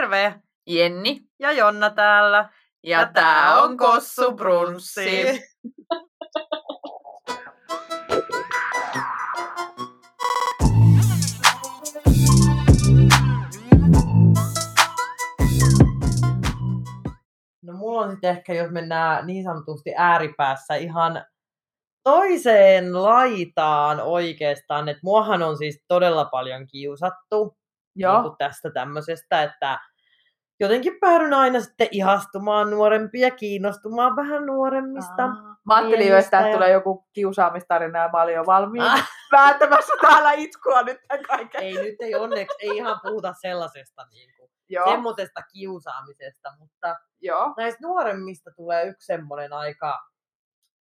Terve! Jenni. Ja Jonna täällä. Ja, tää on Kossu Brunssi. No mulla on sitten ehkä, jos mennään niin sanotusti ääripäässä ihan toiseen laitaan oikeastaan, että muahan on siis todella paljon kiusattu Joo. niin tästä tämmöisestä, että jotenkin päädyin aina sitten ihastumaan nuorempia ja kiinnostumaan vähän nuoremmista. Mä ajattelin jo, että ja- tulee joku kiusaamistarina ja mä olin jo valmiin Ah. vääntämässä täällä itkua nyt tämän kaiken. Ei nyt ei onneksi, ei ihan puhuta sellaisesta niin kuin, Joo, semmoisesta kiusaamisesta, mutta joo. näistä nuoremmista tulee yksi semmoinen aika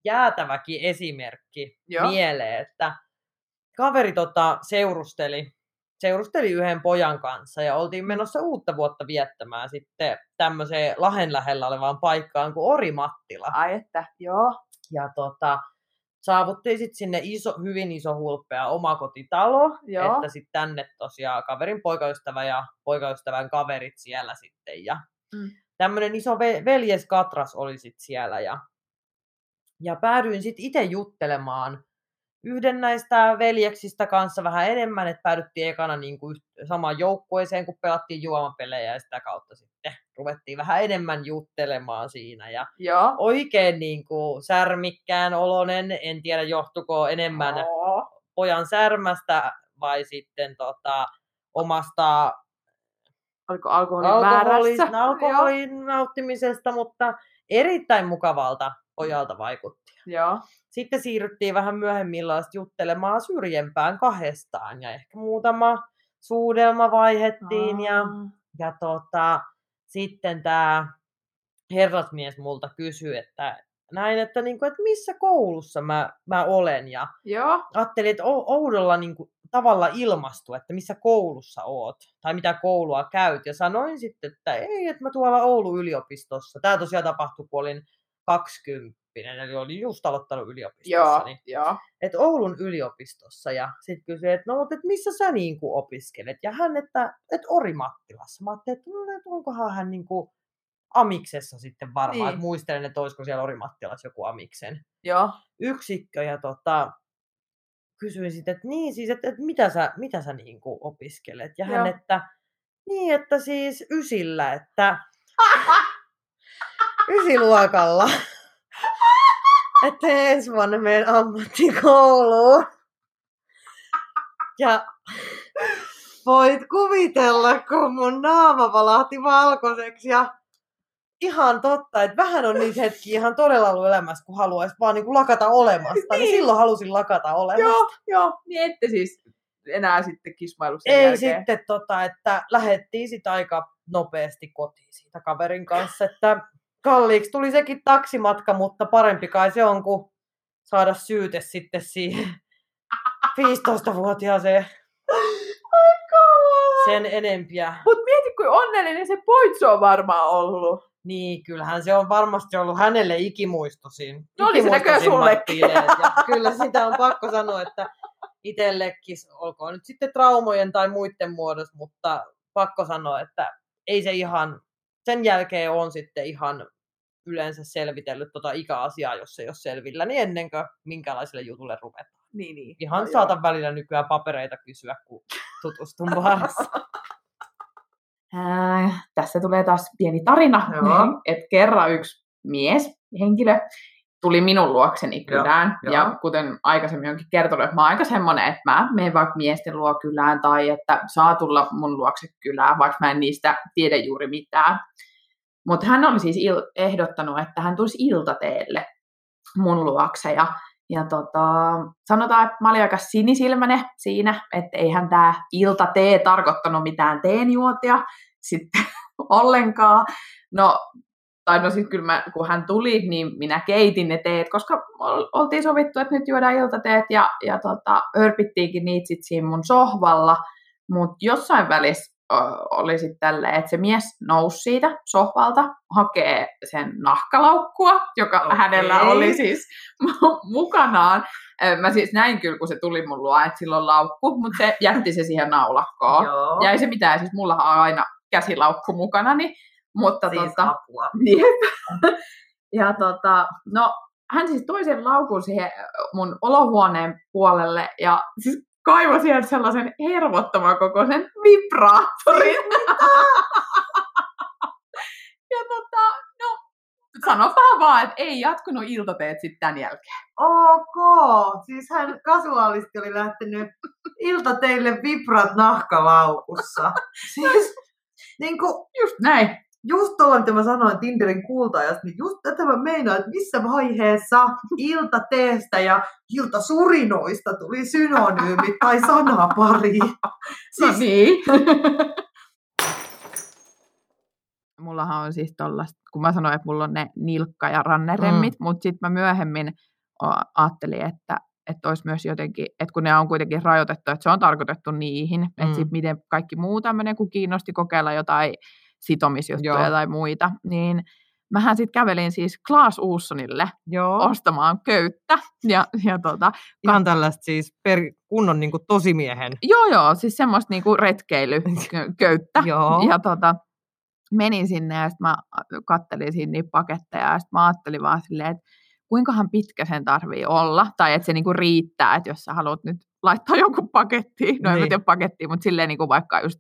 jäätäväkin esimerkki Joo. mieleen, että kaveri tota, seurusteli, seurusteli yhden pojan kanssa ja oltiin menossa uutta vuotta viettämään sitten tämmöiseen Lahen lähellä olevaan paikkaan kuin Orimattila. Ai että, joo. Ja tota, saavuttiin sitten sinne iso, hyvin iso hulppea omakotitalo, Joo. että sitten tänne tosiaan kaverin poikaystävä ja poikaystävän kaverit siellä sitten. Ja Mm. tämmöinen iso ve- veljeskatras oli sitten siellä ja, ja päädyin sitten itse juttelemaan yhden näistä veljeksistä kanssa vähän enemmän, että päädyttiin ekana niin kuin samaan joukkueeseen, kun pelattiin juomapelejä ja sitä kautta sitten ruvettiin vähän enemmän juttelemaan siinä. Ja Joo. oikein niin kuin särmikkään olonen, en tiedä johtuko enemmän Oo. pojan särmästä vai sitten tota, omasta Oliko alkoholin alkoholin, alkoholin nauttimisesta, mutta erittäin mukavalta pojalta vaikutti. Joo. Sitten siirryttiin vähän myöhemmin juttelemaan syrjempään kahdestaan ja ehkä muutama suudelma vaihettiin ja, Aa. ja tota, sitten tämä herrasmies multa kysyi, että näin, että, niinku, että missä koulussa mä, mä olen ja Joo. ajattelin, että ou- oudolla niinku, tavalla ilmastu, että missä koulussa oot tai mitä koulua käyt ja sanoin sitten, että ei, että mä tuolla Oulun yliopistossa. Tämä tosiaan tapahtui, kun olin 20, eli olin just aloittanut yliopistossa. Joo. Niin Joo. että Oulun yliopistossa ja sitten kysyi, että no mutta et missä sä niin kuin opiskelet? Ja hän, että, että Orimattilassa. Mä ajattelin, että, no, että onkohan hän niin kuin Amiksessa sitten varmaan, Niin. että muistelen, että olisiko siellä Orimattilassa joku Amiksen Joo. yksikkö ja tota, kysyin sitten, että niin siis, että, että mitä sä, mitä sä niin kuin opiskelet? Ja hän, Joo. että niin, että siis ysillä, että ysiluokalla. Että ensi vuonna menen ammattikouluun. Ja voit kuvitella, kun mun naama valahti valkoiseksi ja ihan totta, että vähän on niitä hetkiä ihan todella ollut elämässä, kun haluaisi vaan niin kuin lakata olemasta. Niin. Niin. silloin halusin lakata olemasta. Joo. Joo. Niin ette siis enää sitten kismailu sen Ei jälkeen. sitten tota, että lähdettiin sitten aika nopeasti kotiin siitä kaverin kanssa, että kalliiksi tuli sekin taksimatka, mutta parempi kai se on, kuin saada syyte sitten siihen 15-vuotiaaseen sen enempiä. Mut mieti, kuin onnellinen se poitsu on varmaan ollut. Niin, kyllähän se on varmasti ollut hänelle ikimuistosin. No oli se näköjään sullekin. kyllä sitä on pakko sanoa, että itsellekin, olkoon nyt sitten traumojen tai muiden muodossa, mutta pakko sanoa, että ei se ihan, sen jälkeen on sitten ihan yleensä selvitellyt tota ikäasiaa, jos ei ole selvillä, niin ennen kuin minkälaiselle jutulle ruvetaan. Niin, niin. Ihan No saatan välillä nykyään papereita kysyä, kun tutustun baarissa. Ää, tässä tulee taas pieni tarina, Joo. että kerran yksi mies, henkilö, tuli minun luokseni kylään. joo. Ja kuten aikaisemmin onkin kertonut, että mä oon aika semmoinen, että mä menen vaikka miesten luo kylään tai että saa tulla mun luokse kylään, vaikka mä en niistä tiedä juuri mitään. Mutta hän oli siis il- ehdottanut, että hän tulisi iltateelle mun luokse ja ja tota, sanotaan, että mä olin aika sinisilmäinen siinä, että eihän tämä iltatee tarkoittanut mitään teenjuotia sitten ollenkaan. No, tai no sitten kyllä mä, kun hän tuli, niin minä keitin ne teet, koska ol- oltiin sovittu, että nyt juodaan iltateet ja, ja tota, örpittiinkin niitä sitten siinä mun sohvalla. Mutta jossain välissä ö, oli sitten tälleen, että se mies nousi siitä sohvalta, hakee sen nahkalaukkua, joka Okei. hänellä oli siis mu- mukanaan. Mä siis näin kyllä, kun se tuli mun luo, että sillä on laukku, mutta se jätti se siihen naulakkoon. Joo. Ja ei se mitään, siis mullahan on aina käsilaukku mukanani. Mutta Siis tota, apua. Ja tota, no, hän siis toi sen laukun siihen mun olohuoneen puolelle ja siis kaivoi sieltä sellaisen hervottoman kokoisen vibraattorin. ja tota, no, sanotaan vaan, että ei jatkunut iltateet sitten tämän jälkeen. Ok, siis hän kasuaalisti oli lähtenyt ilta teille vibrat nahkalaukussa. Siis niin kuin, Just näin. Just tuolla, mitä mä sanoin Tinderin kultaajasta, niin just tätä mä meinaan, että missä vaiheessa ilta teestä ja ilta surinoista tuli synonyymi tai sanapari. Siis... Siis, niin. Mullahan on siis tollasta, kun mä sanoin, että mulla on ne nilkka- ja ranneremmit, mm. mutta sitten mä myöhemmin ajattelin, että että olisi myös jotenkin, että kun ne on kuitenkin rajoitettu, että se on tarkoitettu niihin, mm. että sitten miten kaikki muu tämmöinen, kun kiinnosti kokeilla jotain sitomisjuttuja Joo. tai muita, niin mähän sitten kävelin siis Klaas Uussonille joo, ostamaan köyttä, ja, ja tota, ihan tällaista siis per, kunnon niin kuin tosimiehen. Joo, joo, siis semmoista niinku retkeilyköyttä. Joo. Ja tota, menin sinne ja sitten mä kattelin siinä niitä paketteja ja sitten mä ajattelin vaan silleen, että kuinkahan pitkä sen tarvii olla, tai että se niinku riittää, että jos sä haluat nyt laittaa jonkun pakettiin, no en mä Niin. tiedä pakettiin, mutta silleen niinku vaikka just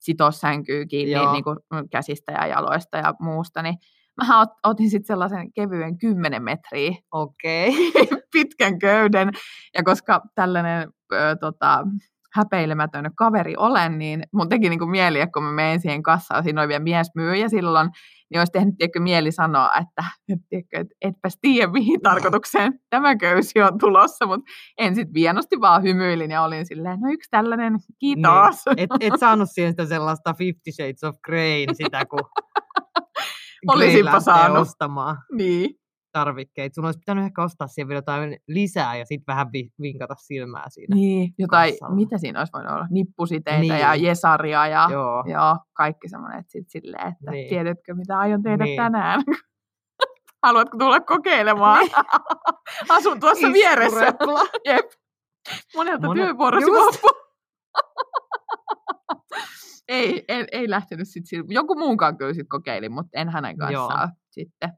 sitoa sänkyy kiinni Joo. niinku käsistä ja jaloista ja muusta, niin mä ot- otin sitten sellaisen kevyen 10 metriä Okei. pitkän köyden. Ja koska tällainen ö, tota, häpeilemätön kaveri olen, niin mun teki niinku mieli, että kun mä menen siihen kassaan, siinä oli vielä miesmyyjä silloin, niin olisi tehnyt tiedätkö, mieli sanoa, että et, tiedätkö, et, etpäs tiedä mihin tarkoitukseen tämä köysi on tulossa, mutta en sitten vienosti vaan hymyilin ja olin silleen, no yksi tällainen, kiitos. Niin. Et, et saanut siihen sitä sellaista Fifty Shades of Greyn, sitä kun Olisinpa Grey saanut. ostamaan Niin. Tarvikkeita. Sun olisi pitänyt ehkä ostaa siihen vielä jotain lisää ja sitten vähän vi- vinkata silmää siinä. Niin, jotain, kassalla. mitä siinä olisi voinut olla? Nippusiteitä ja Niin. jesaria ja Joo. Joo, kaikki semmoinen, sit silleen, että Niin. niin. tiedätkö mitä aion tehdä Niin. niin. tänään? Haluatko tulla kokeilemaan? Asun tuossa Iskurepla. vieressä. Jep. Monelta Monet- työvuorosi loppu. ei, ei, ei lähtenyt sitten. Joku muunkaan kyllä sit kokeilin, mutta en hänen kanssaan sitten.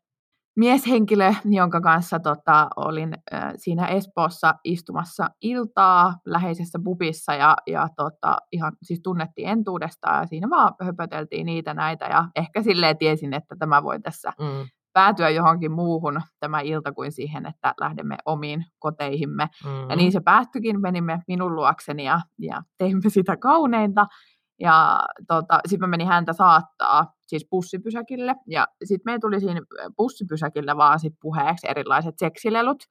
Mieshenkilö, jonka kanssa tota, olin äh, siinä Espoossa istumassa iltaa läheisessä pubissa ja, ja tota, ihan siis tunnettiin entuudestaan ja siinä vaan höpöteltiin niitä näitä ja ehkä silleen tiesin, että tämä voi tässä Mm, päätyä johonkin muuhun tämä ilta kuin siihen, että lähdemme omiin koteihimme. mm. Ja niin se päättyikin, menimme minun luokseni ja, ja teimme sitä kauneinta. Ja tota, sitten mä menin häntä saattaa siis bussipysäkille. Ja sitten meillä tuli siinä bussipysäkillä vaan sit puheeksi erilaiset seksilelut.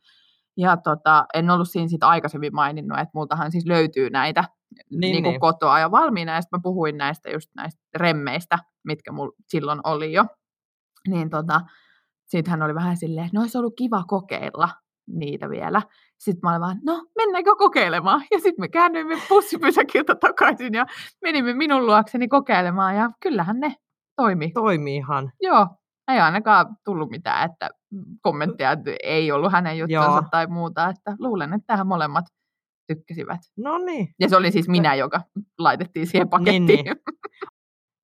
Ja tota, en ollut siinä sit aikaisemmin maininnut, että multahan siis löytyy näitä Niin, niin, niin niin. kotoa jo valmiina. Ja sitten mä puhuin näistä just näistä remmeistä, mitkä mulla silloin oli jo. Niin tota, sitten hän oli vähän silleen, että no olisi ollut kiva kokeilla vielä. Sitten mä olin vaan, no mennäänkö kokeilemaan? Ja sitten me käännyimme bussipysäkiltä takaisin ja menimme minun luokseni kokeilemaan ja kyllähän ne toimi. Toimiihan. Joo, ei ainakaan tullut mitään, että kommentteja että ei ollut hänen juttunsa Joo. tai muuta, että luulen, että tähän molemmat tykkäsivät. No niin. Ja se oli siis minä, joka laitettiin siihen pakettiin. Niin, niin.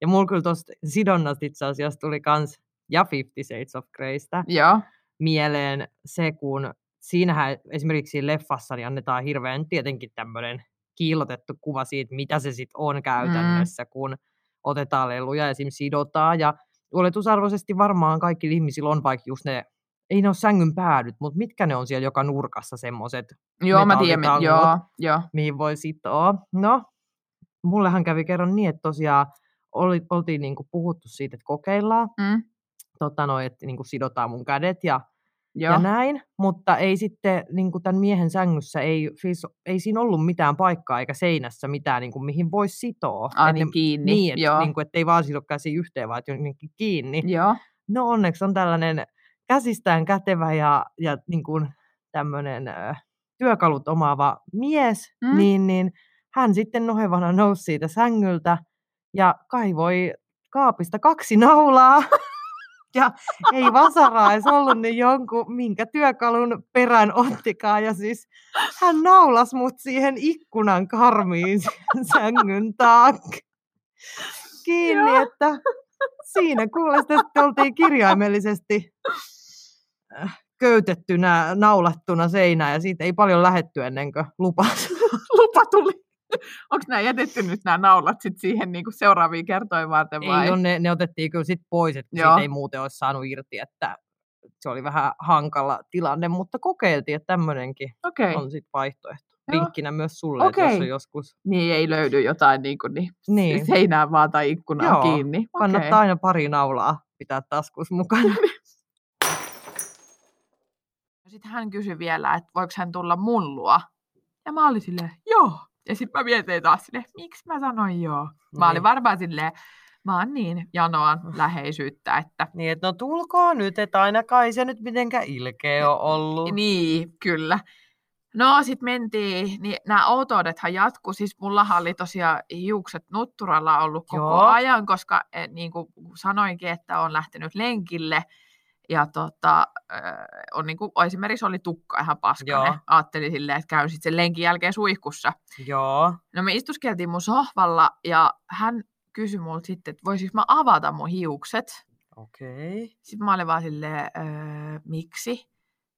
Ja mulla kyllä tuosta sidonnasta itse asiassa tuli kans ja Fifty Shades of Greystä Joo, mieleen se, kun siinähän esimerkiksi leffassa niin annetaan hirveän tietenkin tämmöinen kiillotettu kuva siitä, mitä se sitten on käytännössä, mm. kun otetaan leluja ja esim. sidotaan. Ja oletusarvoisesti varmaan kaikki ihmisillä on vaikka just ne, ei ne ole sängyn päädyt, mutta mitkä ne on siellä joka nurkassa semmoiset, joo mä tiedän. Joo, joo. mihin voi sitoa. No, mullehan kävi kerran niin, että tosiaan oli, oltiin niinku puhuttu siitä, että kokeillaan, Mm, tota noin, että niinku sidotaan mun kädet ja, joo. ja näin, mutta ei sitten niinku tämän miehen sängyssä, ei, siis, ei siinä ollut mitään paikkaa eikä seinässä mitään, niinku, mihin voisi sitoa. Et niin kiinni. Niin, että joo. niinku, ei vaan sido käsi yhteen, vaan jonnekin kiinni. joo. No onneksi on tällainen käsistään kätevä ja, ja niin kuin tämmöinen ö, työkalut omaava mies, mm. niin, niin hän sitten nohevana nousi siitä sängyltä ja kaivoi kaapista kaksi naulaa. Ja ei vasaraa edes ollut, niin jonkun, minkä työkalun perään ottikaan. Ja siis hän naulas mut siihen ikkunan karmiin sängyn taakse. kiinni, että siinä kuule sitten oltiin kirjaimellisesti äh, köytettynä, naulattuna seinään ja siitä ei paljon lähetty ennen kuin lupa, lupa tuli. Onko nämä jätetty nyt nämä naulat sit siihen niinku seuraaviin kertoihin varten vai? Ei, on, ne, ne otettiin kyllä sit pois, että siitä ei muuten olisi saanut irti, että se oli vähän hankala tilanne, mutta kokeiltiin, että tämmöinenkin okay. on sitten vaihtoehto. Joo. Vinkkinä myös sulle, okay. että jos on joskus... Niin, ei löydy jotain niin kuin, niin, niin. seinää vaan tai ikkunaa Joo. kiinni. Okay. Kannattaa aina pari naulaa pitää taskus mukana. Sitten hän kysyi vielä, että voiko hän tulla mun luo. Ja mä olin silleen, joo. Ja sitten mä mietin taas silleen, miksi mä sanoin joo. Mä niin. olin varmaan silleen, mä oon niin janoan läheisyyttä, että... Niin, että no tulkoon nyt, että ainakaan ei se nyt mitenkään ilkeä ole ollut. Niin, kyllä. No, sitten mentiin, niin nämä outoudethan jatku. Siis mullahan oli tosiaan hiukset nutturalla ollut koko Joo. ajan, koska eh, niin kuin sanoinkin, että on lähtenyt lenkille. Ja tota, on niin kuin, esimerkiksi oli tukka ihan paskainen. Joo. Ajattelin silleen, että käyn sitten sen lenkin jälkeen suihkussa. Joo. No me istuskeltiin mun sohvalla ja hän kysyi multa sitten, että voisinko mä avata mun hiukset. Okei. Okay. Sitten mä olin vaan silleen, öö, miksi?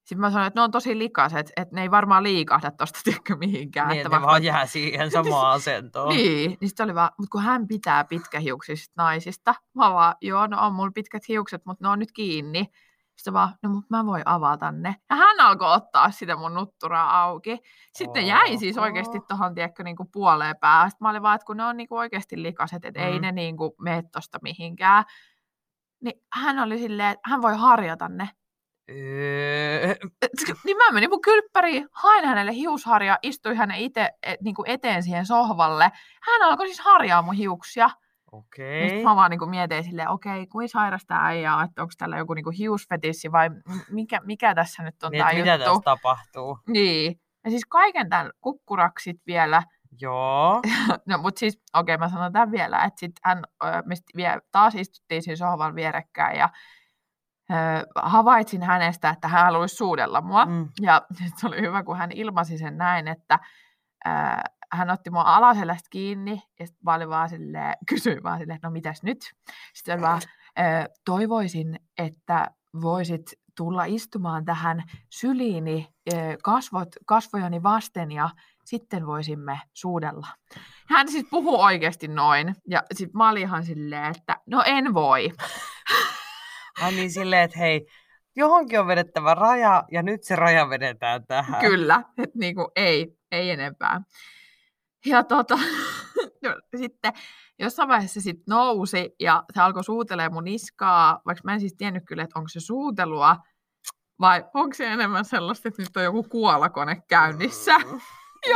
Sitten mä sanoin, että ne on tosi likaset, että ne ei varmaan liikahda tosta tykkö mihinkään. Niin, että ne vaan jää siihen samaan asentoon. niin, niin sitten oli vaan, mutta kun hän pitää pitkähiuksista naisista, mä vaan, joo, no on mulla pitkät hiukset, mutta ne on nyt kiinni. Sitten vaan, no mutta mä voin avata ne. Ja hän alkoi ottaa sitä mun nutturaa auki. Sitten Oho. jäi siis oikeasti tuohon, tiedätkö, niin kuin puoleen päähän. Sitten mä olin vaan, että kun ne on niin kuin oikeasti likaset, että mm. ei ne niin kuin mene tosta mihinkään. Niin hän oli silleen, että hän voi harjata ne. Öö. niin mä menin mun kylppäriin, hain hänelle hiusharja, istuin hänen itse et, niin eteen siihen sohvalle. Hän alkoi siis harjaa mun hiuksia. Okei. Okay. mä vaan niin mietin silleen, okei, okay, kuin sairas tää äijä, että onko tällä joku niin hiusfetissi vai mikä, mikä tässä nyt on niin, tää mitä juttu. tässä tapahtuu. Niin. Ja siis kaiken tämän kukkuraksit vielä. Joo. no mutta siis, okei okay, mä sanon tämän vielä, että sit hän, me vie, taas istuttiin siinä sohvan vierekkäin ja havaitsin hänestä, että hän haluaisi suudella mua. Mm. Ja se oli hyvä, kun hän ilmaisi sen näin, että äh, hän otti mua alaselästä kiinni ja sitten mä olin vaan silleen, kysyin vaan silleen, no mitäs nyt? Sitten vaan, äh, toivoisin, että voisit tulla istumaan tähän syliini äh, kasvot, kasvojani vasten ja sitten voisimme suudella. Hän siis puhuu oikeasti noin. Ja sitten mä olin ihan silleen, että no en voi. Ai niin silleen, että hei, johonkin on vedettävä raja ja nyt se raja vedetään tähän. Kyllä, että niinku ei, ei enempää. Ja tota, sitten jossain vaiheessa sit nousi ja se alkoi suutelemaan mun niskaa, vaikka mä en siis tiennyt kyllä, että onko se suutelua vai onko se enemmän sellaista, että nyt on joku kuolakone käynnissä. Mm. Ja,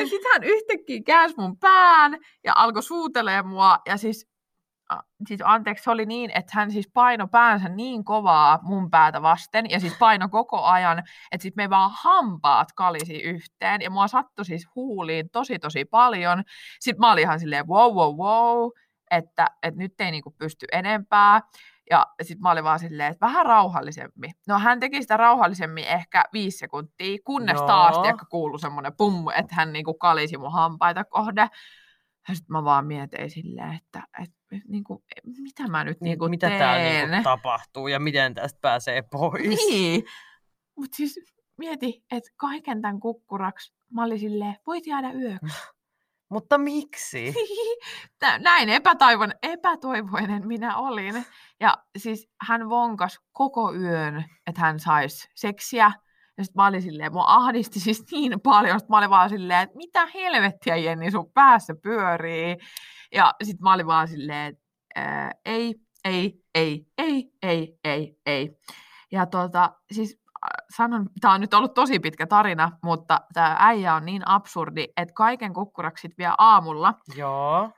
ja sitten hän yhtäkkiä käänsi mun pään ja alkoi suutelemaan mua. Ja siis siis anteeksi, se oli niin, että hän siis paino päänsä niin kovaa mun päätä vasten, ja siis paino koko ajan, että sitten me vaan hampaat kalisi yhteen, ja mua sattui siis huuliin tosi tosi paljon. Sitten mä olin ihan silleen wow, wow, wow, että, että nyt ei niinku pysty enempää. Ja sitten mä olin vaan silleen, että vähän rauhallisemmin. No hän teki sitä rauhallisemmin ehkä viisi sekuntia, kunnes Joo. taas kuului semmoinen pum, että hän niinku kalisi mun hampaita kohde. Ja sitten mä vaan mietin silleen, että, että niin kuin, mitä mä nyt niin kuin Mitä teen? täällä niin kuin tapahtuu ja miten tästä pääsee pois. Niin, mutta siis mieti, että kaiken tämän kukkuraksi mä olin silleen, voit jäädä yöksi. Mutta miksi? Näin epätoivon, epätoivoinen minä olin. Ja siis hän vonkas koko yön, että hän saisi seksiä. Ja sitten mä olin silleen, mua ahdisti siis niin paljon, että mä olin vaan silleen, että mitä helvettiä Jenni sun päässä pyörii. Ja sitten mä olin vaan silleen, että ei, ei, ei, ei, ei, ei, ei. Ja tota, siis sanon, tämä on nyt ollut tosi pitkä tarina, mutta tämä äijä on niin absurdi, että kaiken kukkuraksi vielä aamulla, Joo.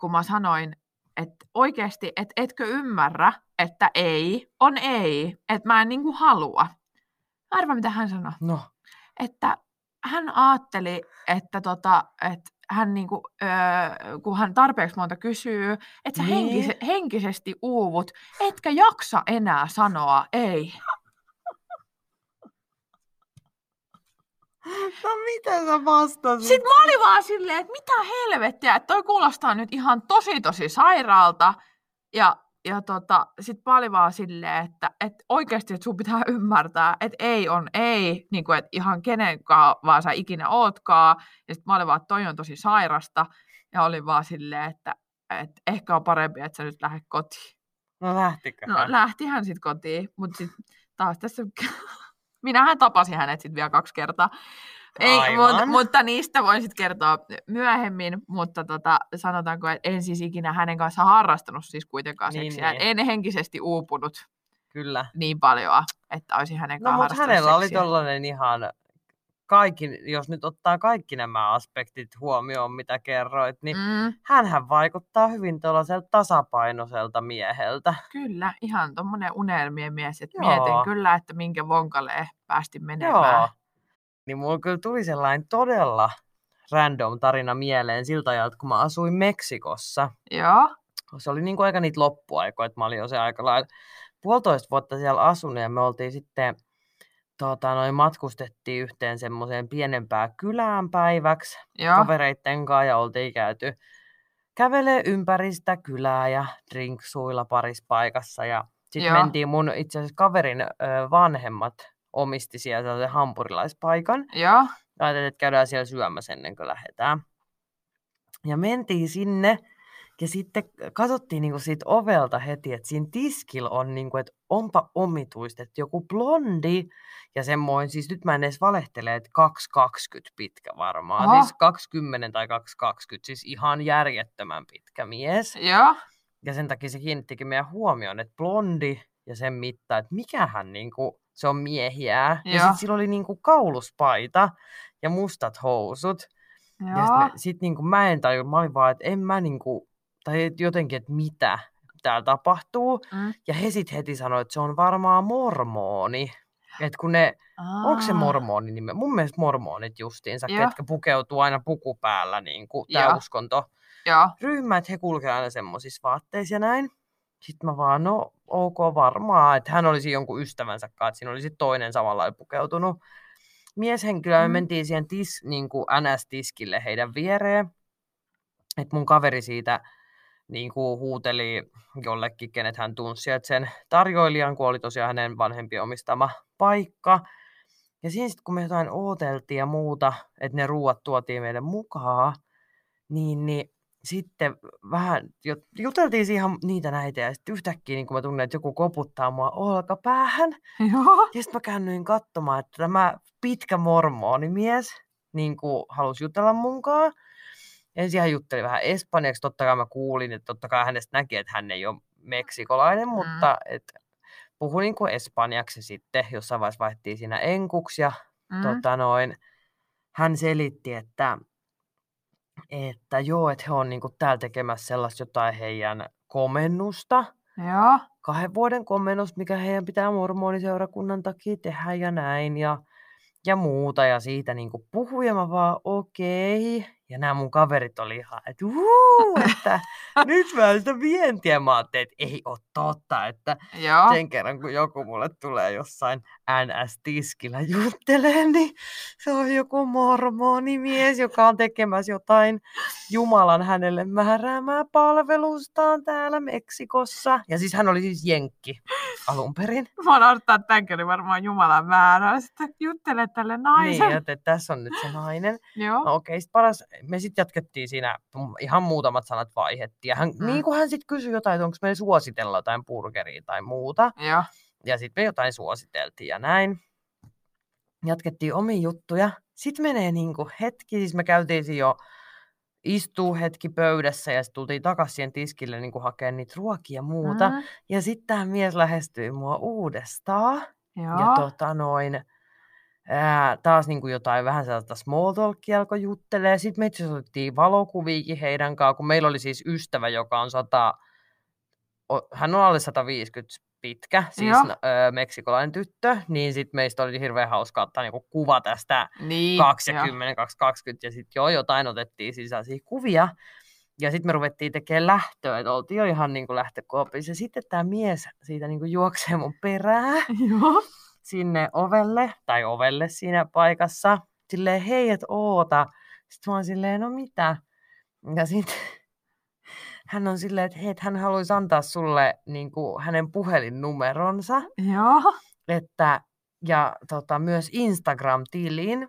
Kun mä sanoin, että oikeasti, että etkö ymmärrä, että ei on ei, että mä en niinku halua. Arva, mitä hän sanoi. No. Että hän ajatteli, että, tota, että hän niinku, öö, kun hän tarpeeksi monta kysyy, että sä niin. henkise, henkisesti uuvut, etkä jaksa enää sanoa ei. No mitä sä vastasit? Sitten mä olin vaan silleen, että mitä helvettiä, että toi kuulostaa nyt ihan tosi tosi sairaalta. Ja, ja tota, sit mä olin vaan silleen, että, että oikeasti että sun pitää ymmärtää, että ei on ei, niin kuin, että ihan kenenkaan vaan sä ikinä ootkaan. Ja sit mä olin vaan, että toi on tosi sairasta. Ja olin vaan silleen, että, että ehkä on parempi, että sä nyt lähdet kotiin. No lähtikö? No lähtihän sitten kotiin, mutta sitten taas tässä... Minähän tapasin hänet sitten vielä kaksi kertaa. Ei, Aivan. mutta, mutta niistä voin sitten kertoa myöhemmin, mutta tota, sanotaanko, että en siis ikinä hänen kanssaan harrastanut siis kuitenkaan Niin, seksiä. niin. En henkisesti uupunut Kyllä. niin paljon, että olisin hänen No kanssaan mutta harrastanut hänellä oli seksiä. tollanen ihan kaikki, jos nyt ottaa kaikki nämä aspektit huomioon, mitä kerroit, niin Mm, hänhän vaikuttaa hyvin tuollaiselta tasapainoiselta mieheltä. kyllä, ihan tuommoinen unelmien mies, että Joo. mietin kyllä, että minkä vonkalle päästi menemään. Joo. Niin mulla kyllä tuli sellainen todella random tarina mieleen siltä ajalta, kun mä asuin Meksikossa. Joo. Se oli niin kuin aika niitä loppuaikoja, että mä olin jo se aika lailla puolitoista vuotta siellä asunut ja me oltiin sitten tota, noin matkustettiin yhteen semmoiseen pienempään kylään päiväksi Joo. kavereitten kanssa ja oltiin käyty kävelee ympäri sitä kylää ja drinksuilla parissa paikassa. Ja sitten mentiin mun itse asiassa kaverin ö, vanhemmat omisti siellä sellaisen hampurilaispaikan. Joo. Ajateltiin, että käydään siellä syömässä ennen kuin lähdetään. Ja mentiin sinne ja sitten katsottiin niinku siitä ovelta heti, että siinä tiskillä on, niinku, että onpa omituista, että joku blondi ja semmoinen, siis nyt mä en edes valehtele, että 2,20 pitkä varmaan, Oho. siis 20 tai 2,20, siis ihan järjettömän pitkä mies. Joo. Ja sen takia se kiinnittikin meidän huomioon, että blondi ja sen mitta, että mikähän niinku, se on miehiä. Ja Joo. sitten sillä oli niinku kauluspaita ja mustat housut. Ja Joo. sitten sit niinku mä en tajua, mä olin vaan, että en mä niinku, tai et jotenkin, että mitä täällä tapahtuu. Mm. Ja he sitten heti sanoi, että se on varmaan mormoni. Että kun ne, onko se Aa. mormoni nime? Mun mielestä mormonit justiinsa, Joo. ketkä pukeutuu aina puku päällä, niin kuin tämä uskonto Joo. ryhmä, että he kulkevat aina semmoisissa vaatteissa ja näin. Sitten mä vaan, no ok varmaan, että hän olisi jonkun ystävänsä kanssa, että siinä oli sitten toinen samalla pukeutunut mieshenkilö, Mm. me mentiin siihen tis, niin kuin NS-tiskille heidän viereen. Että mun kaveri siitä niin kuin huuteli jollekin, kenet hän tunsi, että sen tarjoilijan, kun oli tosiaan hänen vanhempien omistama paikka. Ja siinä sitten kun me jotain ooteltiin ja muuta, että ne ruuat tuotiin meille mukaan, niin, niin sitten vähän jut- juteltiin siihen niitä näitä ja sitten yhtäkkiä niin kun mä tunnen, että joku koputtaa mua olkapäähän. Joo. Ja sitten mä käännyin katsomaan, että tämä pitkä mormonimies niin halusi jutella munkaan. Ensin hän jutteli vähän espanjaksi, totta kai mä kuulin, että totta kai hänestä näki, että hän ei ole meksikolainen, Mm. mutta että puhui niin kuin espanjaksi ja sitten jossain vaiheessa vaihdettiin siinä enkuksi ja Mm. tota noin, hän selitti, että, että joo, että he on niinku täällä tekemässä sellaista jotain heidän komennusta, Joo. kahden vuoden komennus, mikä heidän pitää mormoniseurakunnan takia tehdä ja näin ja, ja muuta. Ja siitä niinku puhui ja mä vaan okei. Ja nämä mun kaverit oli ihan, että uu, että nyt mä sitä vientiä. Mä ajattelin, että ei ole totta, että Joo. sen kerran, kun joku mulle tulee jossain NS-tiskillä juttelee, niin se on joku mormonimies, joka on tekemässä jotain Jumalan hänelle määräämää palvelustaan täällä Meksikossa. Ja siis hän oli siis jenkki alun perin. Mä oon odottaa, että tämänkin oli varmaan Jumalan määrä. Sitten juttele tälle naiselle. Niin, että, tässä on nyt se nainen. Joo. No okei, sit paras, me sitten jatkettiin siinä, ihan muutamat sanat vaihettiin. Ja hän, Mm. niin kuin hän sitten kysyi jotain, että onko meillä suositella jotain burgeria tai muuta. Joo. Ja sitten me jotain suositeltiin ja näin. Jatkettiin omia juttuja. Sitten menee niinku hetki, siis me käytiin jo istuu hetki pöydässä ja sitten tultiin takaisin siihen tiskille niinku hakemaan niitä ruokia ja muuta. Mm. Ja sitten tämä mies lähestyi mua uudestaan. Joo. Ja tota noin, ää, taas niinku jotain vähän sellaista small talkia alkoi juttelee. Sitten me itse asiassa otettiin valokuviikin heidän kanssaan, kun meillä oli siis ystävä, joka on 100, o- hän on alle 150 pitkä, siis Joo. öö, meksikolainen tyttö, niin sitten meistä oli hirveän hauskaa ottaa niinku kuva tästä niin. 2 ja joo. 10, 2, 20 ja sitten joo, jotain otettiin sisäisiä kuvia. Ja sitten me ruvettiin tekemään lähtöä, että oltiin jo ihan niin kuin lähtökuopissa. Ja sitten tämä mies siitä niin kuin juoksee mun perään Joo. Sinne ovelle, tai ovelle siinä paikassa. silleen, hei, et oota. Sitten mä oon silleen, no mitä? Ja sitten hän on silleen, että hei, et hän haluaisi antaa sulle niin kuin, hänen puhelinnumeronsa. Joo. Että, ja tota, myös Instagram-tilin,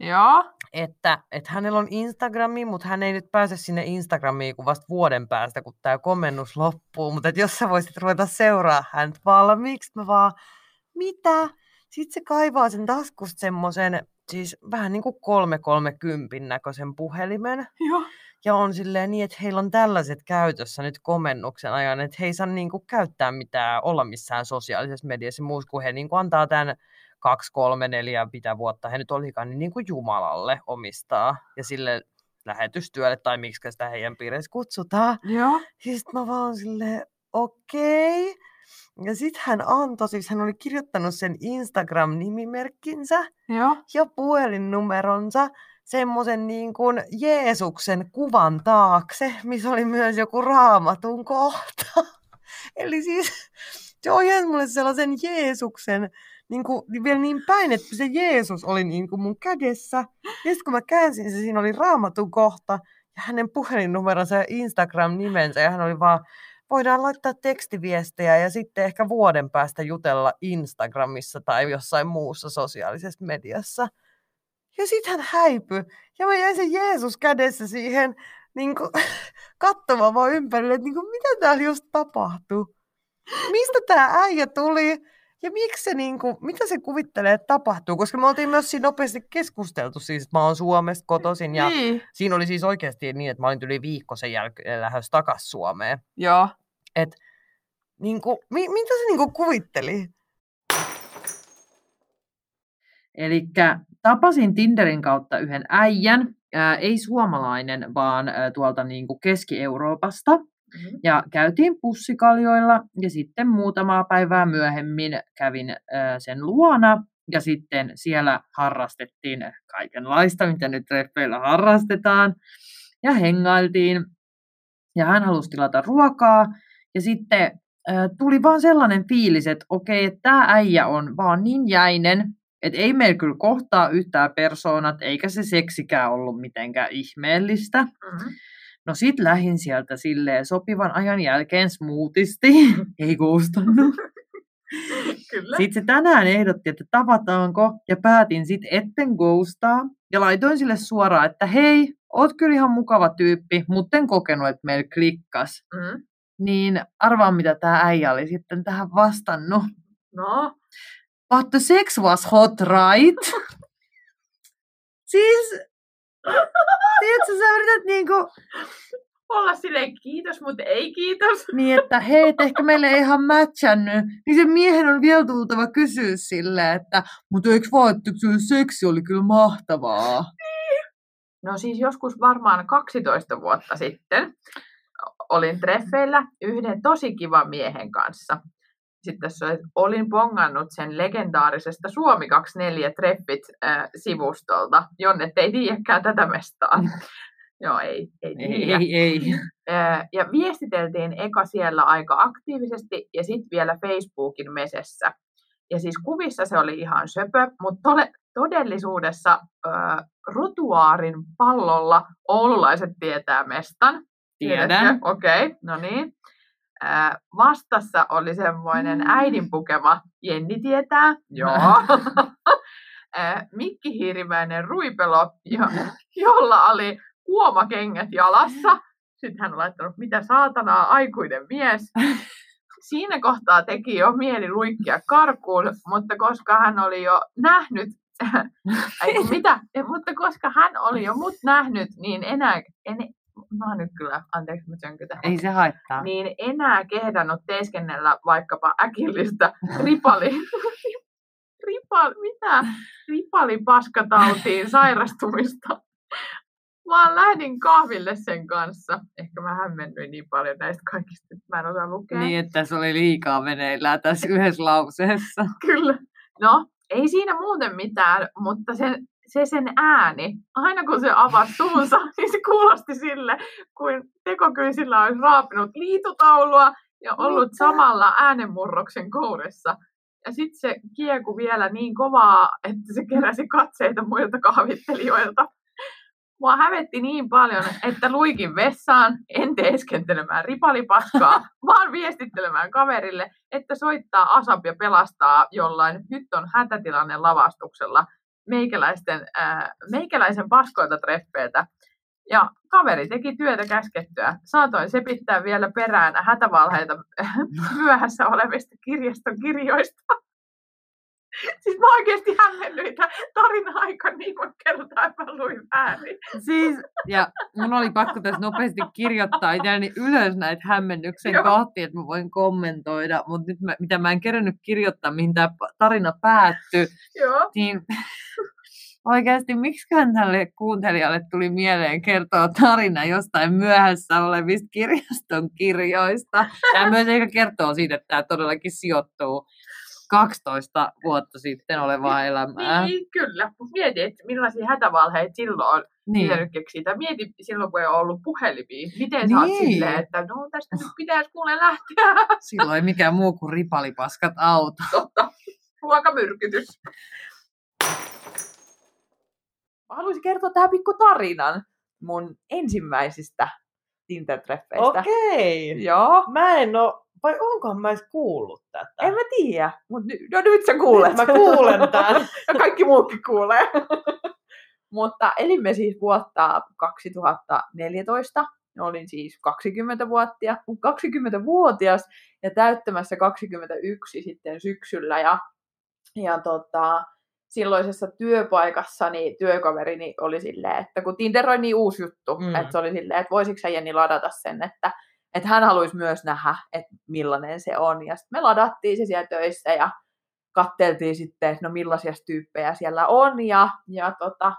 Joo. että, että hänellä on Instagrami, mutta hän ei nyt pääse sinne Instagramiin kuin vasta vuoden päästä, kun tämä komennus loppuu. Mutta että jos sä voisit ruveta seuraa häntä valmiiksi, mä vaan, mitä? Sitten se kaivaa sen taskusta semmoisen, siis vähän niin kuin 330 näköisen puhelimen. Joo. Ja on silleen niin, että heillä on tällaiset käytössä nyt komennuksen ajan, että he ei saa niin kuin käyttää mitään, olla missään sosiaalisessa mediassa muussa, kun he niin kuin antaa tämän kaksi, kolme, neljä, mitä vuotta he nyt olikaan, niin, niin kuin Jumalalle omistaa ja sille lähetystyölle, tai miksi sitä heidän piirissä kutsutaan. Joo. Ja sitten mä vaan silleen, okei. Ja sitten hän antoi, siis hän oli kirjoittanut sen Instagram-nimimerkkinsä Joo. ja puhelinnumeronsa semmoisen niin kuin Jeesuksen kuvan taakse, missä oli myös joku raamatun kohta. Eli siis se ojensi mulle sellaisen Jeesuksen niin kuin, vielä niin päin, että se Jeesus oli niin kuin mun kädessä. Ja sitten kun mä käänsin se, siinä oli raamatun kohta ja hänen puhelinnumeronsa ja Instagram-nimensä. Ja hän oli vaan, voidaan laittaa tekstiviestejä ja sitten ehkä vuoden päästä jutella Instagramissa tai jossain muussa sosiaalisessa mediassa. Ja sitten hän häipyi. Ja mä jäin sen Jeesus kädessä siihen niin kuin, katsomaan vaan ympärille, että niin kuin, mitä täällä just tapahtuu. Mistä tämä äijä tuli? Ja miksi se, niin kuin, mitä se kuvittelee, että tapahtuu? Koska me oltiin myös siinä nopeasti keskusteltu siis, että mä oon Suomesta kotoisin. Ja Niin. siinä oli siis oikeasti niin, että mä olin yli viikko sen jälkeen lähdössä takaisin Suomeen. Joo. Niin kuin, mi- mitä se niin kuin kuvitteli? Eli tapasin Tinderin kautta yhden äijän, ää, ei suomalainen, vaan ää, tuolta niin kuin Keski-Euroopasta. Mm-hmm. Ja käytiin pussikaljoilla ja sitten muutamaa päivää myöhemmin kävin sen luona. Ja sitten siellä harrastettiin kaikenlaista, mitä nyt treffeillä harrastetaan. Ja hengailtiin. Ja hän halusi tilata ruokaa. Ja sitten tuli vaan sellainen fiilis, että okei, että tämä äijä on vaan niin jäinen, että ei meillä kyllä kohtaa yhtään persoonat, eikä se seksikään ollut mitenkään ihmeellistä. Mm-hmm. No sit lähin sieltä silleen sopivan ajan jälkeen smoothisti, ei kuustannut. Kyllä. Sitten se tänään ehdotti, että tavataanko, ja päätin sitten etten ghostaa. Ja laitoin sille suoraan, että hei, oot kyllä ihan mukava tyyppi, mutta en kokenut, että meillä klikkas. Mm. Niin arvaa, mitä tämä äijä oli sitten tähän vastannut. No. But the sex was hot, right? siis, tiedätkö, sä yrität niinku, Olla silleen kiitos, mutta ei kiitos. niin että hei, et ehkä meille ei ihan matchannut, niin se miehen on vielä tultava kysyä silleen, että mutta eikö vaan, että se seksi oli kyllä mahtavaa. No siis joskus varmaan 12 vuotta sitten olin treffeillä yhden tosi kivan miehen kanssa. Sitten oli- olin pongannut sen legendaarisesta Suomi 24 treffit äh, sivustolta, jonne ei tiedäkään tätä mestaa. Joo, ei, ei. Ei, ei. Ää, Ja viestiteltiin eka siellä aika aktiivisesti ja sitten vielä Facebookin mesessä. Ja siis kuvissa se oli ihan söpö, mutta tole, todellisuudessa ää, rotuaarin pallolla oululaiset tietää mestan. Tiedän. Okei, okay, no niin. Ää, Vastassa oli semmoinen Mm. äidin pukema, Jenni tietää, joo. Mikki Hiirimäinen ruipelo, jo, jolla oli kuomakengät jalassa. Sitten hän on laittanut, mitä saatanaa, aikuinen mies. Siinä kohtaa teki jo mieli luikkia karkuun, mutta koska hän oli jo nähnyt, ei mitä, mutta koska hän oli jo mut nähnyt, niin enää, en, mä oon nyt kyllä, anteeksi mä. Ei se haittaa. Niin enää kehdannut teeskennellä vaikkapa äkillistä ripali, ripali, mitä? Ripalipaskatautiin sairastumista. Vaan lähdin kahville sen kanssa. Ehkä mä hämmennyin niin paljon näistä kaikista, että mä en osaa lukea. Niin, että se oli liikaa meneillään tässä yhdessä lauseessa. Kyllä. No, ei siinä muuten mitään, mutta se, se sen ääni, aina kun se avasi suunsa, niin se kuulosti sille, kuin tekokyysillä olisi raapinut liitutaulua ja ollut Mitä? samalla äänenmurroksen kourissa. Ja sitten se kieku vielä niin kovaa, että se keräsi katseita muilta kahvittelijoilta. Mua hävetti niin paljon, että luikin vessaan, en teeskentelemään ripalipaskaa, vaan viestittelemään kaverille, että soittaa Asap ja pelastaa jollain nyt on hätätilanne lavastuksella meikäläisten, ää, meikäläisen paskoilta treffeiltä. Ja kaveri teki työtä käskettyä. Saatoin sepittää vielä perään hätävalheita myöhässä olevista kirjaston kirjoista. Siis mä oikeasti hämmennyin tarina aika niin kuin kertaa, että mä luin väärin. Siis, ja mun oli pakko tässä nopeasti kirjoittaa itselleni ylös näitä hämmennyksen Joo. kohtia, että mä voin kommentoida, mutta nyt mä, mitä mä en kerännyt kirjoittaa, mihin tämä tarina päättyi, Joo. niin oikeasti miksiköhän tälle kuuntelijalle tuli mieleen kertoa tarina jostain myöhässä olevista kirjaston kirjoista. Tämä myös ehkä kertoo siitä, että tämä todellakin sijoittuu 12 vuotta sitten olevaa elämää. Niin, kyllä. Mutta mieti, että millaisia hätävalheita silloin on niin. pitänyt keksiä. Mieti silloin, kun ei ollut puhelimia. Miten niin. sä oot niin. silleen, että no tästä nyt pitäisi kuule lähteä. Silloin ei mikään muu kuin ripalipaskat auto. Totta. Ruokamyrkytys. Mä haluaisin kertoa tähän pikku tarinan mun ensimmäisistä Tinder-treffeistä. Okei. Okay. Joo. Mä en oo vai onkohan mä edes kuullut tätä? En mä tiedä, mutta ny- no nyt sä kuulet. Mä kuulen tämän. ja kaikki muukin kuulee. mutta elimme siis vuotta 2014. Olin siis 20-vuotia, 20-vuotias ja täyttämässä 21 sitten syksyllä. Ja, ja tota, silloisessa työpaikassani työkaverini oli silleen, että kun Tinder on niin uusi juttu, mm. että se oli silleen, että voisitko sä Jenni ladata sen, että että hän haluaisi myös nähdä, että millainen se on. Ja sitten me ladattiin se siellä töissä ja katteltiin sitten, että no millaisia tyyppejä siellä on. Ja, ja tota,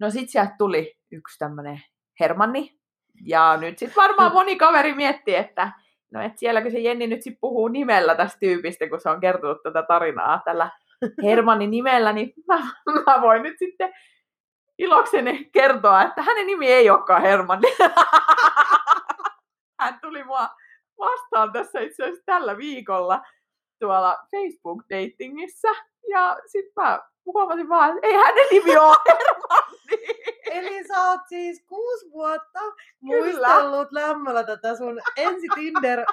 no sitten sieltä tuli yksi tämmöinen Hermanni. Ja nyt sitten varmaan moni kaveri miettii, että no et sielläkö se Jenni nyt sitten puhuu nimellä tästä tyypistä, kun se on kertonut tätä tarinaa tällä Hermannin nimellä, niin mä, mä voin nyt sitten ilokseni kertoa, että hänen nimi ei olekaan Hermanni. hän tuli mua vastaan tässä itse asiassa tällä viikolla tuolla Facebook-datingissa. Ja sitten mä huomasin vaan, että ei hänen nimi ole Hermanni. Eli sä oot siis kuusi vuotta muistellut lämmöllä tätä sun ensi Tinder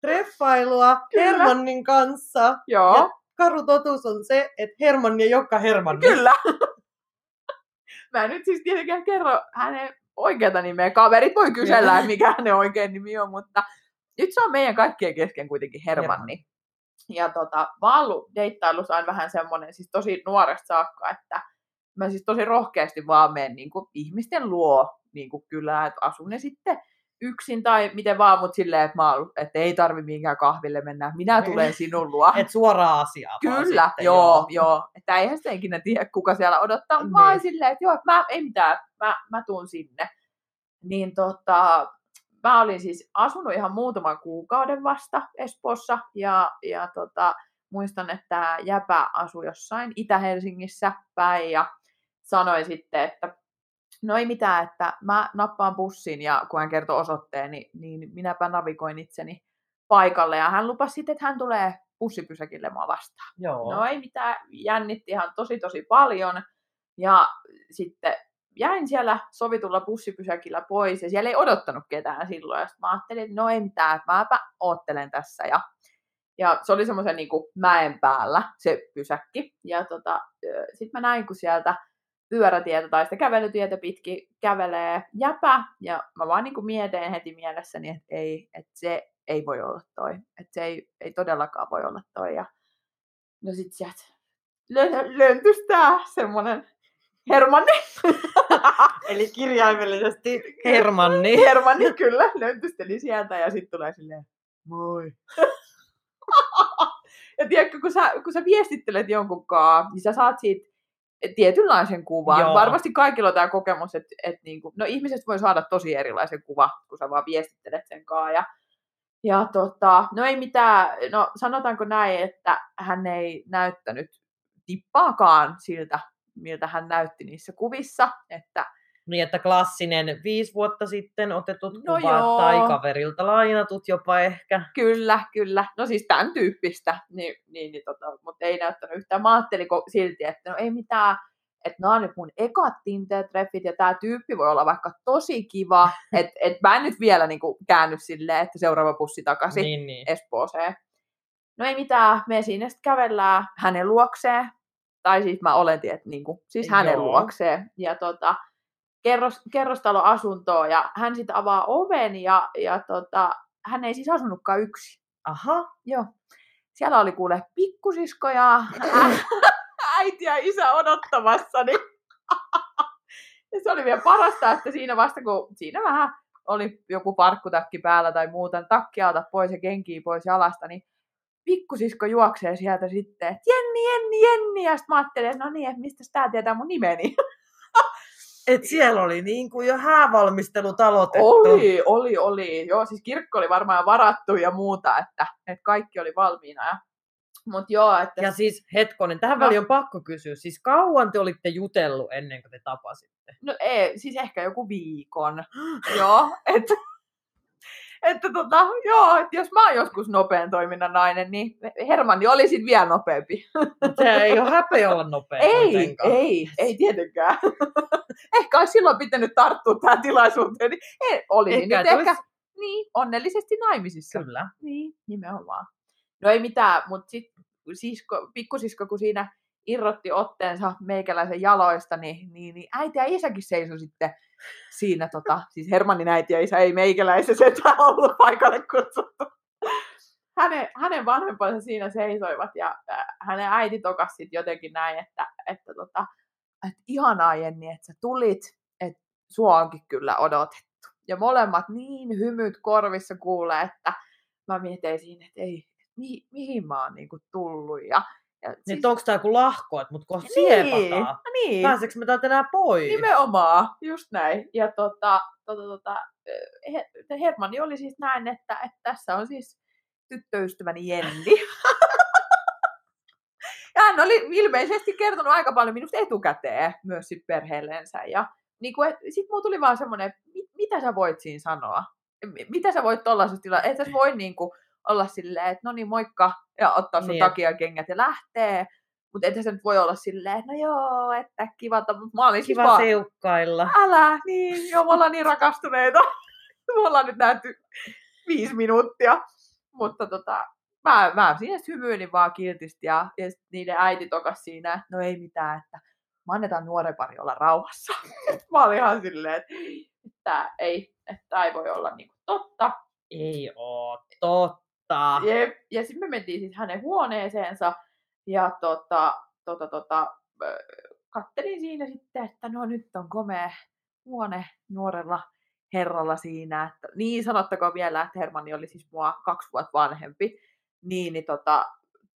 treffailua Kyllä. Hermannin kanssa. Joo. Ja karu totuus on se, että Hermanni ei olekaan Hermanni. Kyllä. Mä en nyt siis tietenkään kerro hänen oikeata nimeä. Kaverit voi kysellä, mikä hänen oikein nimi on, mutta nyt se on meidän kaikkien kesken kuitenkin Hermanni. Ja tota, mä oon ollut deittailussa aina vähän semmoinen, siis tosi nuoresta saakka, että mä siis tosi rohkeasti vaan menen niin kuin, ihmisten luo niin kuin kylään, että asun ne sitten yksin tai miten vaan, mutta silleen, että, mä, että ei tarvi minkään kahville mennä, minä niin. tulen sinun luo. Et suoraan asiaan. Kyllä, sitten, joo, joo, joo. Että eihän sitä ikinä tiedä, kuka siellä odottaa, niin. vaan silleen, että joo, mä, ei mitään, mä, mä tuun sinne. Niin tota, mä olin siis asunut ihan muutaman kuukauden vasta Espoossa ja, ja tota, muistan, että Jäpä asui jossain Itä-Helsingissä päin ja sanoi sitten, että no ei mitään, että mä nappaan bussin ja kun hän kertoi osoitteen, niin, niin minäpä navigoin itseni paikalle ja hän lupasi sitten, että hän tulee bussipysäkille mua vastaan. Joo. No ei mitään, jännitti ihan tosi tosi paljon ja sitten jäin siellä sovitulla bussipysäkillä pois ja siellä ei odottanut ketään silloin. Ja mä ajattelin, että no ei mitään, mäpä oottelen tässä. Ja, ja se oli semmoisen niin mäen päällä se pysäkki. Ja tota, sitten mä näin, kun sieltä pyörätietä tai sitä kävelytietä pitki kävelee jäpä. Ja mä vaan niin mietin heti mielessäni, että ei, että se ei voi olla toi. Että se ei, ei todellakaan voi olla toi. Ja no sit sieltä löytyisi tää semmonen Hermanni. Eli kirjaimellisesti Hermanni. Hermanni kyllä, löntysteli sieltä ja sitten tulee silleen, moi. ja tiedätkö, kun sä, kun sä viestittelet jonkun kanssa, niin sä saat siitä tietynlaisen kuvan. Joo. Varmasti kaikilla on tämä kokemus, että, että niin kuin, no ihmiset voi saada tosi erilaisen kuva, kun sä vaan viestittelet sen kanssa. Ja, ja tota, no ei mitään, no sanotaanko näin, että hän ei näyttänyt tippaakaan siltä miltä hän näytti niissä kuvissa, että Niin, että klassinen viisi vuotta sitten otetut No kuvat joo. tai kaverilta lainatut jopa ehkä. Kyllä, kyllä. No siis tämän tyyppistä, niin, niin, niin tota, mutta ei näyttänyt yhtään. Mä ajattelin silti, että no ei mitään, että nämä on nyt mun ekat Tinder-treffit ja tämä tyyppi voi olla vaikka tosi kiva, että et mä en nyt vielä niin kuin, käänny silleen, että seuraava pussi takaisin Niin, niin. Espooseen. No ei mitään, me siinä sitten kävellään hänen luokseen, tai siis mä oletin, että niin kuin, siis hänen Joo. luokseen. Ja tota, kerros, kerrostaloasuntoa ja hän sitten avaa oven ja, ja tota, hän ei siis asunutkaan yksin. Aha, Joo. Siellä oli kuule pikkusisko ja ä- äiti ja isä odottamassa. Niin ja se oli vielä parasta, että siinä vasta kun siinä vähän oli joku parkkutakki päällä tai muuta, niin takkia ota pois ja kenkiä pois jalasta, niin pikkusisko juoksee sieltä sitten, että Jenni, Jenni, Jenni, ja sitten mä ajattelin, että no niin, että mistä tää tietää mun nimeni. et siellä oli niin kuin jo häävalmistelut aloitettu. Oli, oli, oli. Joo, siis kirkko oli varmaan varattu ja muuta, että, että kaikki oli valmiina. Ja... Mutta joo, että Ja siis hetkonen, tähän No. väliin on pakko kysyä. Siis kauan te olitte jutellut ennen kuin te tapasitte? No ei, siis ehkä joku viikon. joo, että että tota, joo, että jos mä oon joskus nopean toiminnan nainen, niin Hermanni oli sit vielä nopeampi. Se ei ole häpeä olla nopea ei, kuitenkaan. ei, ei tietenkään. ehkä olisi silloin pitänyt tarttua tähän tilaisuuteen, niin ei, olisi Ehkä, nyt et ehkä, olisi- niin, onnellisesti naimisissa. Kyllä. Niin, nimenomaan. No ei mitään, mutta sitten sisko, pikkusisko, kun siinä irrotti otteensa meikäläisen jaloista, niin, niin, niin äiti ja isäkin seisoi sitten siinä, tota, siis Hermannin äiti ja isä ei meikäläisen se ollut paikalle kutsuttu. Hänen, hänen vanhempansa siinä seisoivat ja äh, hänen äiti tokasi sit jotenkin näin, että, että, tota, että ihanaa Jenni, että sä tulit, että sua onkin kyllä odotettu. Ja molemmat niin hymyt korvissa kuulee, että mä mietin siinä, että ei, mi, mihin mä oon niinku tullut. Ja, ja Niin, siis... onko tämä joku lahko, että mut kohta siepataan? niin, Pääseekö me täältä enää pois? nimenomaan, just näin. Ja tota, tota, tota, he, Hermanni oli siis näin, että, että tässä on siis tyttöystäväni Jenni. ja hän oli ilmeisesti kertonut aika paljon minusta etukäteen myös sit perheellensä. Ja niin kuin, sit mulla tuli vaan semmoinen, että mit, mitä sä voit siinä sanoa? M- Mitä sä voit tollaisessa tilanteessa? Et sä voi niin kuin, olla silleen, että no niin moikka, ja ottaa sun Niin, niin, takia kengät ja lähtee. Mutta ethän sä nyt voi olla silleen, että no joo, että kiva, mutta mä olin siis Kiva vaan, seukkailla. älä, niin, joo, me ollaan niin rakastuneita. me ollaan nyt nähty viisi minuuttia. Mutta tota, mä, mä siinä hymyilin vaan kiltisti ja, ja niiden äiti tokas siinä, että no ei mitään, että mä annetaan nuoren pari olla rauhassa. mä olin ihan silleen, että, että ei, että ei voi olla niinku totta. Ei oo totta. Jep. Ja sitten me mentiin siis hänen huoneeseensa ja tota, tota, tota, kattelin siinä sitten, että no nyt on komea huone nuorella herralla siinä. Että, niin sanottakoon vielä, että Hermanni oli siis mua kaksi vuotta vanhempi. Niin, niin tota,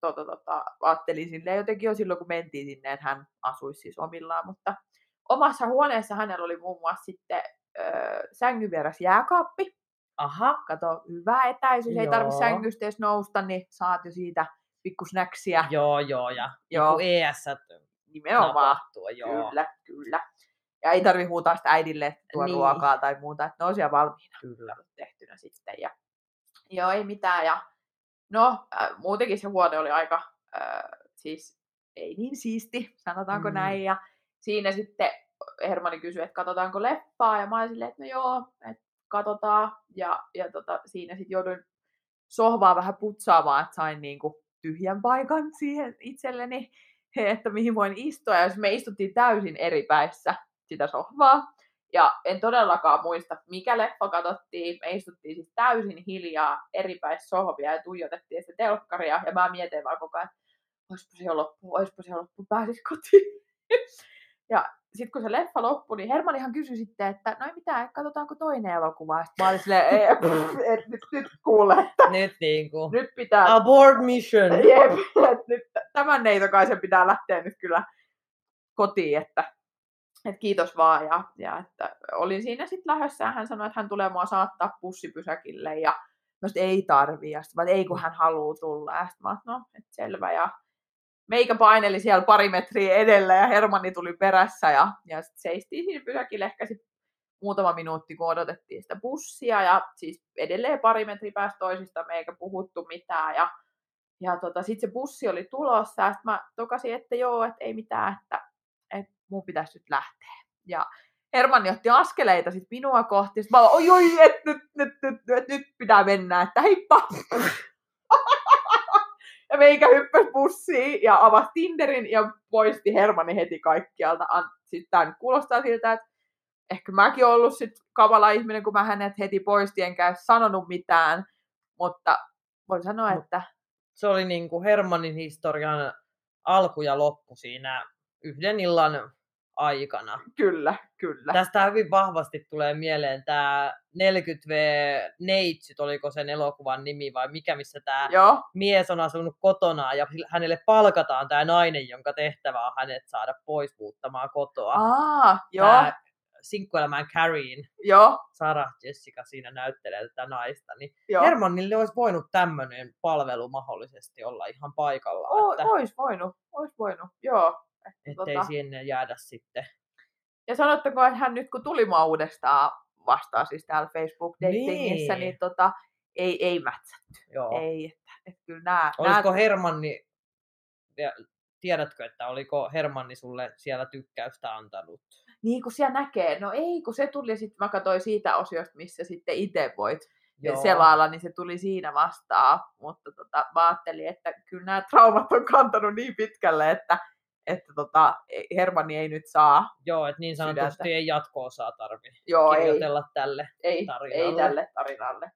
tota, tota, ajattelin silleen jotenkin jo silloin, kun mentiin sinne, että hän asuisi siis omillaan. Mutta omassa huoneessa hänellä oli muun muassa sitten sängyn vieressä jääkaappi Aha. kato, hyvä etäisyys, ei tarvitse Joo. sängystä edes nousta, niin saat jo siitä pikkusnäksiä. Joo, joo. Ja Joo. ES Nimenomaan. napattua, joo. Kyllä, kyllä. Ja ei tarvi huutaa sitä äidille, että tuo Niin. ruokaa tai muuta, että ne on siellä valmiina Kyllä. tehtynä sitten. Ja, joo, ei mitään. Ja, no, äh, muutenkin se huone oli aika, äh, siis ei niin siisti, sanotaanko Mm. näin. Ja siinä sitten Hermanni kysyi, että katsotaanko leffaa, ja mä olin silleen, että no joo, että katsotaan. Ja, ja tota, siinä sitten jouduin sohvaa vähän putsaamaan, että sain niinku tyhjän paikan siihen itselleni, että mihin voin istua. Ja me istuttiin täysin eri päissä sitä sohvaa. Ja en todellakaan muista, mikä leffa katsottiin. Me istuttiin siis täysin hiljaa eri päissä sohvia ja tuijotettiin sitä telkkaria. Ja mä mietin vaan koko ajan, oispa se jo loppu, oispa se loppu, pääsis kotiin. ja sitten kun se leffa loppui, niin Hermanihan kysyi sitten, että no ei mitään, katsotaanko toinen elokuva. Sitten mä olin silleen, ei, et, nyt, nyt kuule, että Nyt niinku. nyt pitää Abort mission. Jep, että nyt tämän neitokaisen pitää lähteä nyt kyllä kotiin, että, että kiitos vaan. Ja, ja että olin siinä sitten lähdössä ja hän sanoi, että hän tulee mua saattaa bussipysäkille ja mä että ei tarvii. Ja sitten mä, että ei kun hän haluaa tulla. Ja sitten mä no, että selvä. Ja meikä paineli siellä pari metriä edellä ja Hermanni tuli perässä ja, ja sit seistiin siinä pysäkillä ehkä sit muutama minuutti, kun odotettiin sitä bussia ja siis edelleen pari metriä päästä toisista me eikä puhuttu mitään ja, ja tota, sitten se bussi oli tulossa ja sitten mä tokasin, että joo, että ei mitään, että, että mun pitäisi nyt lähteä. Ja Hermanni otti askeleita sit minua kohti. Sitten mä olin, oi, oi, et, nyt, nyt, nyt, nyt, nyt pitää mennä, että heippa. ja meikä hyppäsi bussiin ja avasi Tinderin ja poisti Hermanni heti kaikkialta. Sitten tämä kuulostaa siltä, että ehkä mäkin olen ollut sit kavala ihminen, kun mä hänet heti poistin enkä sanonut mitään. Mutta voin sanoa, että... Se oli niin kuin Hermannin historian alku ja loppu siinä yhden illan aikana. Kyllä, kyllä. Tästä hyvin vahvasti tulee mieleen tämä 40V Neitsyt, oliko sen elokuvan nimi vai mikä, missä tämä Joo. mies on asunut kotona ja hänelle palkataan tämä nainen, jonka tehtävä on hänet saada pois muuttamaan kotoa. Aa, joo. Tää sinkkuelämään Carrien, Joo, Sarah Jessica siinä näyttelee tätä naista, niin joo. Hermannille olisi voinut tämmöinen palvelu mahdollisesti olla ihan paikalla, O, että ois voinut, ois voinut, joo. Että tota- sinne jäädä sitten. Ja sanottako, että hän nyt kun tuli mua uudestaan vastaan siis täällä Facebook-datingissä, niin, Niin. tota, ei, ei mätsätty. Joo. Ei, että, että kyllä nämä, Olisiko Hermanni, ja tiedätkö, että oliko Hermanni sulle siellä tykkäystä antanut? niin kuin siellä näkee, no ei, kun se tuli sitten, mä katsoin siitä osiosta, missä sitten itse voit Joo. selailla, niin se tuli siinä vastaan. Mutta tota, mä ajattelin, että kyllä nämä traumat on kantanut niin pitkälle, että, että tota, Hermanni ei nyt saa. Joo, että niin sanotusti Sydäntä. ei jatko-osaa tarvi Joo, ei, kirjoitella tälle ei, ei tarinalle. tälle tarinalle.